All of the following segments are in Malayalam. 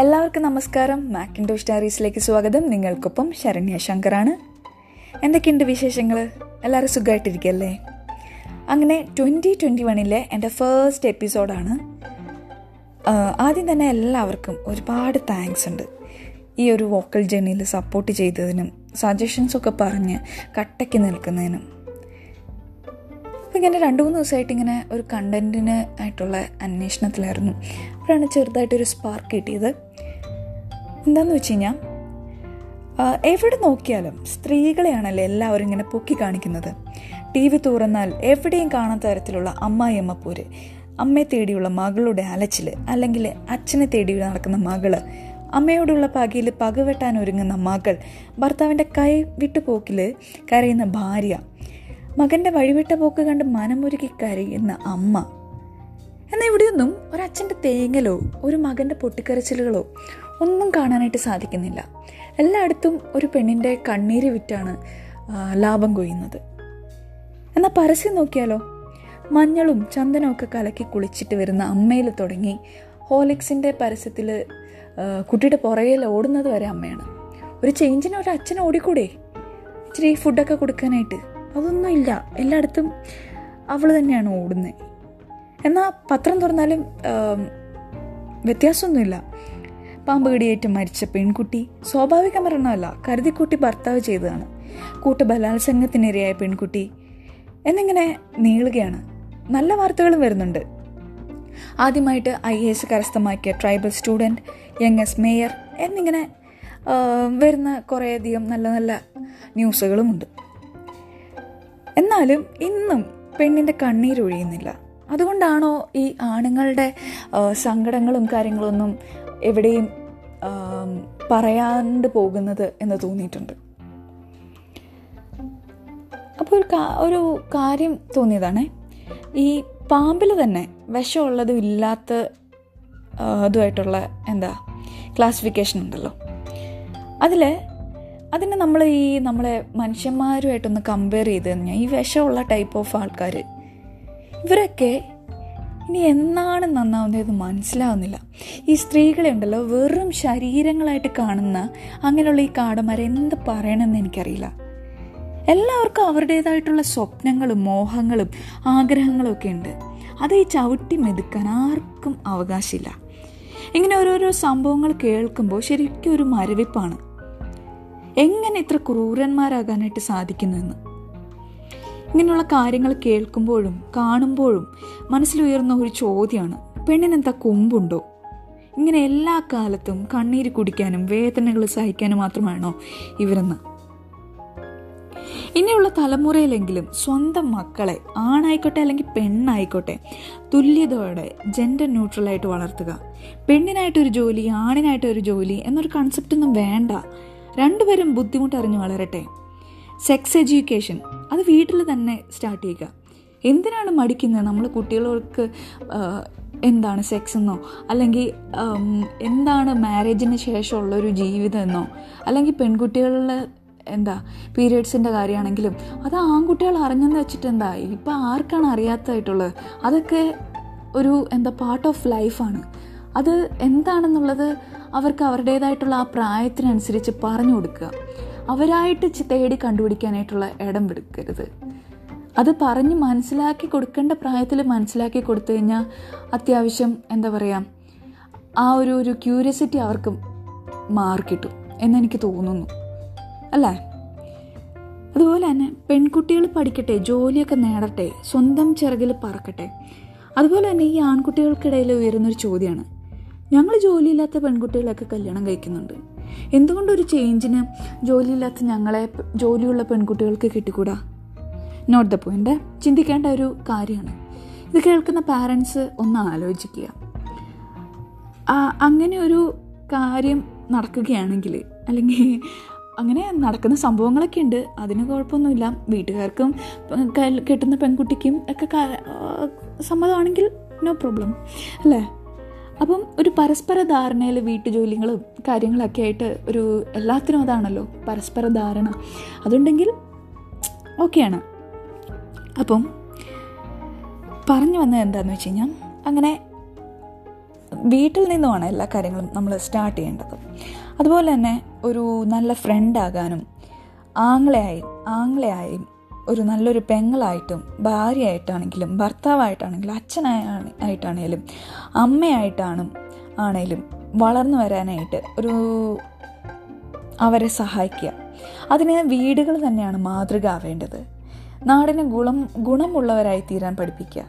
എല്ലാവർക്കും നമസ്കാരം. മാക്കിൻഡോ സ്റ്റാറീസിലേക്ക് സ്വാഗതം. നിങ്ങൾക്കൊപ്പം ശരണ്യ ശങ്കറാണ്. എന്തൊക്കെയുണ്ട് വിശേഷങ്ങൾ എല്ലാവരും സുഖമായിട്ടിരിക്കല്ലേ അങ്ങനെ ട്വന്റി ട്വന്റി വണ്ണിലെ എന്റെ ഫേസ്റ്റ് എപ്പിസോഡാണ് ആദ്യം തന്നെ എല്ലാവർക്കും ഒരുപാട് താങ്ക്സ് ഉണ്ട്. ഈ ഒരു വോക്കൽ ജേണിയിൽ സപ്പോർട്ട് ചെയ്തതിനും സജഷൻസൊക്കെ പറഞ്ഞ് കട്ടയ്ക്ക് നിൽക്കുന്നതിനും. അപ്പോൾ ഇങ്ങനെ രണ്ട് മൂന്ന് ദിവസമായിട്ട് ഇങ്ങനെ ഒരു കണ്ടന്റിന് ആയിട്ടുള്ള അന്വേഷണത്തിലായിരുന്നു. അപ്പോഴാണ് ചെറുതായിട്ടൊരു സ്പാർക്ക് കിട്ടിയത്. എന്താണെന്ന് വെച്ച് കഴിഞ്ഞാൽ എവിടെ നോക്കിയാലും സ്ത്രീകളെയാണല്ലോ എല്ലാവരും ഇങ്ങനെ പൊക്കി കാണിക്കുന്നത്. ടി വി തുറന്നാൽ എവിടെയും കാണാത്ത തരത്തിലുള്ള അമ്മായിയമ്മപ്പൂര് അമ്മയെ തേടിയുള്ള മകളുടെ അലച്ചിൽ അല്ലെങ്കിൽ അച്ഛനെ തേടി നടക്കുന്ന മകൾ. അമ്മയോടുള്ള പകയിൽ പകവെട്ടാൻ ഒരുങ്ങുന്ന മകൾ. ഭർത്താവിന്റെ കൈ വിട്ടുപോക്കിൽ കരയുന്ന ഭാര്യ. മകന്റെ വഴിവിട്ട പോക്ക് കണ്ട് മനമുരുകി കരയുന്ന അമ്മ. എന്നാൽ ഇവിടെയൊന്നും ഒരച്ഛന്റെ തേങ്ങലോ ഒരു മകന്റെ പൊട്ടിക്കരച്ചിലുകളോ ഒന്നും കാണാനായിട്ട് സാധിക്കുന്നില്ല. എല്ലായിടത്തും ഒരു പെണ്ണിന്റെ കണ്ണീര് വിറ്റാണ് ലാഭം കൊയ്യുന്നത്. എന്നാൽ പരസ്യം നോക്കിയാലോ? മഞ്ഞളും ചന്ദനവും ഒക്കെ കലക്കി കുളിച്ചിട്ട് വരുന്ന അമ്മയിൽ തുടങ്ങി ഹോലിക്സിന്റെ പരസ്യത്തിൽ കുട്ടിയുടെ പുറകിൽ ഓടുന്നത് വരെ അമ്മയാണ്. ഒരു ചേഞ്ചിന് ഒരു അച്ഛൻ ഓടിക്കൂടെ? ഇച്ചിരി ഫുഡൊക്കെ കൊടുക്കാനായിട്ട്. അതൊന്നും ഇല്ല. എല്ലായിടത്തും അവൾ തന്നെയാണ് ഓടുന്നത്. എന്നാൽ പത്രം തുറന്നാലും വ്യത്യാസമൊന്നുമില്ല. പാമ്പ് കടിയേറ്റ് മരിച്ച പെൺകുട്ടി സ്വാഭാവിക മരണമല്ല കരുതിക്കുട്ടി ഭർത്താവ് ചെയ്തതാണ്. കൂട്ട ബലാത്സംഗത്തിനിരയായ പെൺകുട്ടി എന്നിങ്ങനെ നീളുകയാണ്. നല്ല വാർത്തകളും വരുന്നുണ്ട്. ആദ്യമായിട്ട് ഐ എ എസ് കരസ്ഥമാക്കിയ ട്രൈബൽ സ്റ്റുഡന്റ് യങ്ങസ് മേയർ എന്നിങ്ങനെ വരുന്ന കുറേയധികം നല്ല നല്ല ന്യൂസുകളുമുണ്ട്. എന്നാലും ഇന്നും പെണ്ണിന്റെ കണ്ണീരൊഴിയുന്നില്ല. അതുകൊണ്ടാണോ ഈ ആണുങ്ങളുടെ സങ്കടങ്ങളും കാര്യങ്ങളൊന്നും എവിടെയും പറയാണ്ട് പോകുന്നത് എന്ന് തോന്നിയിട്ടുണ്ട്. അപ്പോൾ ഒരു ഒരു കാര്യം തോന്നിയതാണ്. ഈ പാമ്പിൽ തന്നെ വിഷമുള്ളതും ഇല്ലാത്ത ഇതുമായിട്ടുള്ള എന്താ ക്ലാസിഫിക്കേഷൻ ഉണ്ടല്ലോ. അതിൽ അതിനെ നമ്മൾ ഈ നമ്മളെ മനുഷ്യന്മാരുമായിട്ടൊന്ന് കമ്പയർ ചെയ്ത് കഴിഞ്ഞാൽ ഈ വിഷമുള്ള ടൈപ്പ് ഓഫ് ആൾക്കാർ ഇവരൊക്കെ ഇനി എന്നാണ് നന്നാവുന്നത് മനസ്സിലാവുന്നില്ല. ഈ സ്ത്രീകളെ ഉണ്ടല്ലോ വെറും ശരീരങ്ങളായിട്ട് കാണുന്ന അങ്ങനെയുള്ള ഈ കാടന്മാരെ എന്ത് പറയണമെന്ന് എനിക്കറിയില്ല. എല്ലാവർക്കും അവരുടേതായിട്ടുള്ള സ്വപ്നങ്ങളും മോഹങ്ങളും ആഗ്രഹങ്ങളും ഒക്കെ ഉണ്ട്. അത് ഈ ചവിട്ടി മെതുക്കാൻ ആർക്കും അവകാശമില്ല. ഇങ്ങനെ ഓരോരോ സംഭവങ്ങൾ കേൾക്കുമ്പോൾ ശരിക്കും ഒരു മരവിപ്പാണ്. എങ്ങനെ ഇത്ര ക്രൂരന്മാരാകാനായിട്ട് സാധിക്കുന്നുവെന്ന് ഇങ്ങനെയുള്ള കാര്യങ്ങൾ കേൾക്കുമ്പോഴും കാണുമ്പോഴും മനസ്സിലുയർന്ന ഒരു ചോദ്യമാണ് പെണ്ണിനെന്താ കൊമ്പുണ്ടോ? ഇങ്ങനെ എല്ലാ കാലത്തും കണ്ണീര് കുടിക്കാനും വേദനകൾ സഹിക്കാനും മാത്രമാണോ ഇവരെന്ന്. ഇനിയുള്ള തലമുറയിലെങ്കിലും സ്വന്തം മക്കളെ ആണായിക്കോട്ടെ അല്ലെങ്കിൽ പെണ്ണായിക്കോട്ടെ തുല്യതയോടെ ജെൻഡർ ന്യൂട്രൽ ആയിട്ട് വളർത്തുക. പെണ്ണിനായിട്ടൊരു ജോലി ആണിനായിട്ടൊരു ജോലി എന്നൊരു കൺസെപ്റ്റ് ഒന്നും വേണ്ട. രണ്ടുപേരും ബുദ്ധിമുട്ടറിഞ്ഞ് വളരട്ടെ. Sex education. അത് വീട്ടിൽ തന്നെ സ്റ്റാർട്ട് ചെയ്യുക. എന്തിനാണ് മടിക്കുന്നത്? നമ്മൾ കുട്ടികൾക്ക് എന്താണ് സെക്സ് എന്നോ അല്ലെങ്കിൽ എന്താണ് മാരേജിന് ശേഷമുള്ള ഒരു ജീവിതം എന്നോ അല്ലെങ്കിൽ പെൺകുട്ടികളുടെ എന്താ പീരിയഡ്സിന്റെ കാര്യമാണെങ്കിലും അത് ആൺകുട്ടികൾ അറിഞ്ഞെന്ന് വെച്ചിട്ട് എന്താ? ഇപ്പം ആർക്കാണ് അറിയാത്തതായിട്ടുള്ളത്? അതൊക്കെ ഒരു എന്താ പാർട്ട് ഓഫ് ലൈഫാണ് അത് എന്താണെന്നുള്ളത് അവർക്ക് അവരുടേതായിട്ടുള്ള ആ പ്രായത്തിനനുസരിച്ച് പറഞ്ഞു കൊടുക്കുക. അവരായിട്ട് തേടി കണ്ടുപിടിക്കാനായിട്ടുള്ള ഇടം എടുക്കരുത്. അത് പറഞ്ഞ് മനസ്സിലാക്കി കൊടുക്കേണ്ട പ്രായത്തിൽ മനസ്സിലാക്കി കൊടുത്തു കഴിഞ്ഞാൽ അത്യാവശ്യം എന്താ പറയുക ആ ഒരു ഒരു ക്യൂരിയസിറ്റി അവർക്ക് മാറിക്കിട്ടും എന്നെനിക്ക് തോന്നുന്നു. അല്ലേ? അതുപോലെ തന്നെ പെൺകുട്ടികൾ പഠിക്കട്ടെ ജോലിയൊക്കെ നേടട്ടെ സ്വന്തം ചിറകിൽ പറക്കട്ടെ. അതുപോലെ തന്നെ ഈ ആൺകുട്ടികൾക്കിടയിൽ ഉയരുന്നൊരു ചോദ്യമാണ് ഞങ്ങൾ ജോലിയില്ലാത്ത പെൺകുട്ടികളൊക്കെ കല്യാണം കഴിക്കുന്നുണ്ട്. എന്തുകൊണ്ടൊരു ചേഞ്ചിന് ജോലിയില്ലാത്ത ഞങ്ങളെ ജോലിയുള്ള പെൺകുട്ടികൾക്ക് കിട്ടിക്കൂടാ? നോട്ട് ദ പോയിന്റ് ചിന്തിക്കേണ്ട ഒരു കാര്യമാണ്. ഇത് കേൾക്കുന്ന പാരൻസ് ഒന്ന് ആലോചിക്കുക. അങ്ങനെ ഒരു കാര്യം നടക്കുകയാണെങ്കിൽ അല്ലെങ്കിൽ അങ്ങനെ നടക്കുന്ന സംഭവങ്ങളൊക്കെ ഉണ്ട്. അതിന് കുഴപ്പമൊന്നുമില്ല. വീട്ടുകാർക്കും കെട്ടുന്ന പെൺകുട്ടിക്കും ഒക്കെ സമ്മതമാണെങ്കിൽ നോ പ്രോബ്ലം അല്ലേ? അപ്പം ഒരു പരസ്പര ധാരണയിൽ വീട്ടുജോലികളും കാര്യങ്ങളൊക്കെ ആയിട്ട് ഒരു എല്ലാത്തിനും അതാണല്ലോ പരസ്പര ധാരണ. അതുണ്ടെങ്കിൽ ഓക്കെയാണ്. അപ്പം പറഞ്ഞു വന്നത് എന്താണെന്ന് വെച്ച് കഴിഞ്ഞാൽ അങ്ങനെ വീട്ടിൽ നിന്നുമാണ് എല്ലാ കാര്യങ്ങളും നമ്മൾ സ്റ്റാർട്ട് ചെയ്യേണ്ടത്. അതുപോലെ തന്നെ ഒരു നല്ല ഫ്രണ്ടാകാനും ആങ്ങളെയായും ആങ്ങളെയായും ഒരു നല്ലൊരു പെങ്ങളായിട്ടും ഭാര്യയായിട്ടാണെങ്കിലും ഭർത്താവായിട്ടാണെങ്കിലും അച്ഛനായിട്ടാണെങ്കിലും ആയിട്ടാണേലും അമ്മയായിട്ടാണ് ആണേലും വളർന്നു വരാനായിട്ട് ഒരു അവരെ സഹായിക്കുക. അതിന് വീടുകൾ തന്നെയാണ് മാതൃക ആവേണ്ടത് നാടിന് ഗുണം ഗുണമുള്ളവരായി തീരാൻ പഠിപ്പിക്കുക.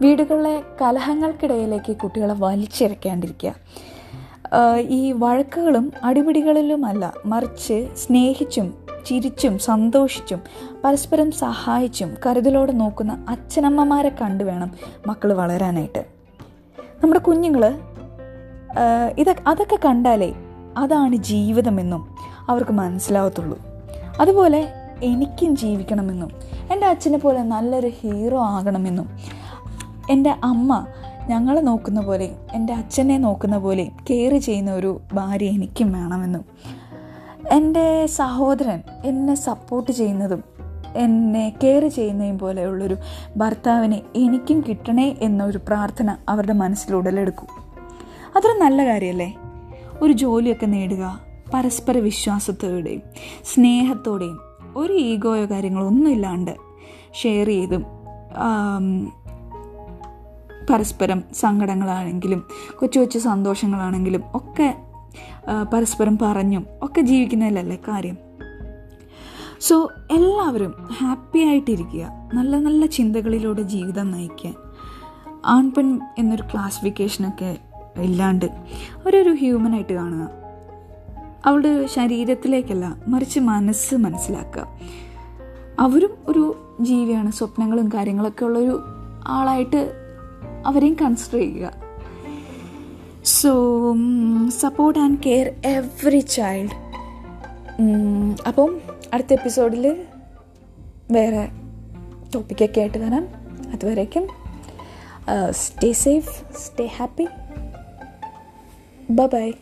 വീടുകളിലെ കലഹങ്ങൾക്കിടയിലേക്ക് കുട്ടികളെ വലിച്ചിറക്കാണ്ടിരിക്കുക. ഈ വഴക്കുകളും അടിപിടികളിലുമല്ല മറിച്ച് സ്നേഹിച്ചും ചിരിച്ചും സന്തോഷിച്ചും പരസ്പരം സഹായിച്ചും കരുതലോടെ നോക്കുന്ന അച്ഛനമ്മമാരെ കണ്ടുവേണം മക്കൾ വളരാനായിട്ട്. നമ്മുടെ കുഞ്ഞുങ്ങൾ ഇത അതൊക്കെ കണ്ടാലേ അതാണ് ജീവിതമെന്നും അവർക്ക് മനസ്സിലാവത്തുള്ളൂ. അതുപോലെ എനിക്കും ജീവിക്കണമെന്നും എന്റെ അച്ഛനെ പോലെ നല്ലൊരു ഹീറോ ആകണമെന്നും എന്റെ അമ്മ ഞങ്ങളെ നോക്കുന്ന പോലെ എന്റെ അച്ഛനെ നോക്കുന്ന പോലെ കെയർ ചെയ്യുന്ന ഒരു ഭാര്യ എനിക്കും വേണമെന്നും എന്റെ സഹോദരൻ എന്നെ സപ്പോർട്ട് ചെയ്യുന്നതും എന്നെ കെയർ ചെയ്യുന്നതും പോലെയുള്ളൊരു ഭർത്താവിനെ എനിക്കും കിട്ടണേ എന്നൊരു പ്രാർത്ഥന അവരുടെ മനസ്സിൽ ഉടലെടുക്കും. അതൊരു നല്ല കാര്യമല്ലേ ഒരു ജോലിയൊക്കെ നേടുക പരസ്പര വിശ്വാസത്തോടെയും സ്നേഹത്തോടെയും ഒരു ഈഗോയോ കാര്യങ്ങളോ ഒന്നുമില്ലാണ്ട് ഷെയർ ചെയ്തും പരസ്പരം സങ്കടങ്ങളാണെങ്കിലും കൊച്ചു കൊച്ചു സന്തോഷങ്ങളാണെങ്കിലും ഒക്കെ പരസ്പരം പറഞ്ഞും ഒക്കെ ജീവിക്കുന്നതിലല്ലേ കാര്യം? സോ എല്ലാവരും ഹാപ്പി ആയിട്ടിരിക്കുക. നല്ല നല്ല ചിന്തകളിലൂടെ ജീവിതം നയിക്കാൻ. ആൺപെൺ എന്നൊരു ക്ലാസിഫിക്കേഷനൊക്കെ ഇല്ലാണ്ട് അവരൊരു ഹ്യൂമനായിട്ട് കാണുക. അവളുടെ ശരീരത്തിലേക്കല്ല മറിച്ച് മനസ്സ് മനസ്സിലാക്കുക. അവരും ഒരു ജീവിയാണ്. സ്വപ്നങ്ങളും കാര്യങ്ങളൊക്കെ ഉള്ളൊരു ആളായിട്ട് അവരെയും കൺസിഡർ ചെയ്യുക. So support and care every child അപ്പം അടുത്ത എപ്പിസോഡിൽ വേറെ ടോപ്പിക്കൊക്കെ ആയിട്ട് വരാം. അതുവരേക്കും stay safe stay happy bye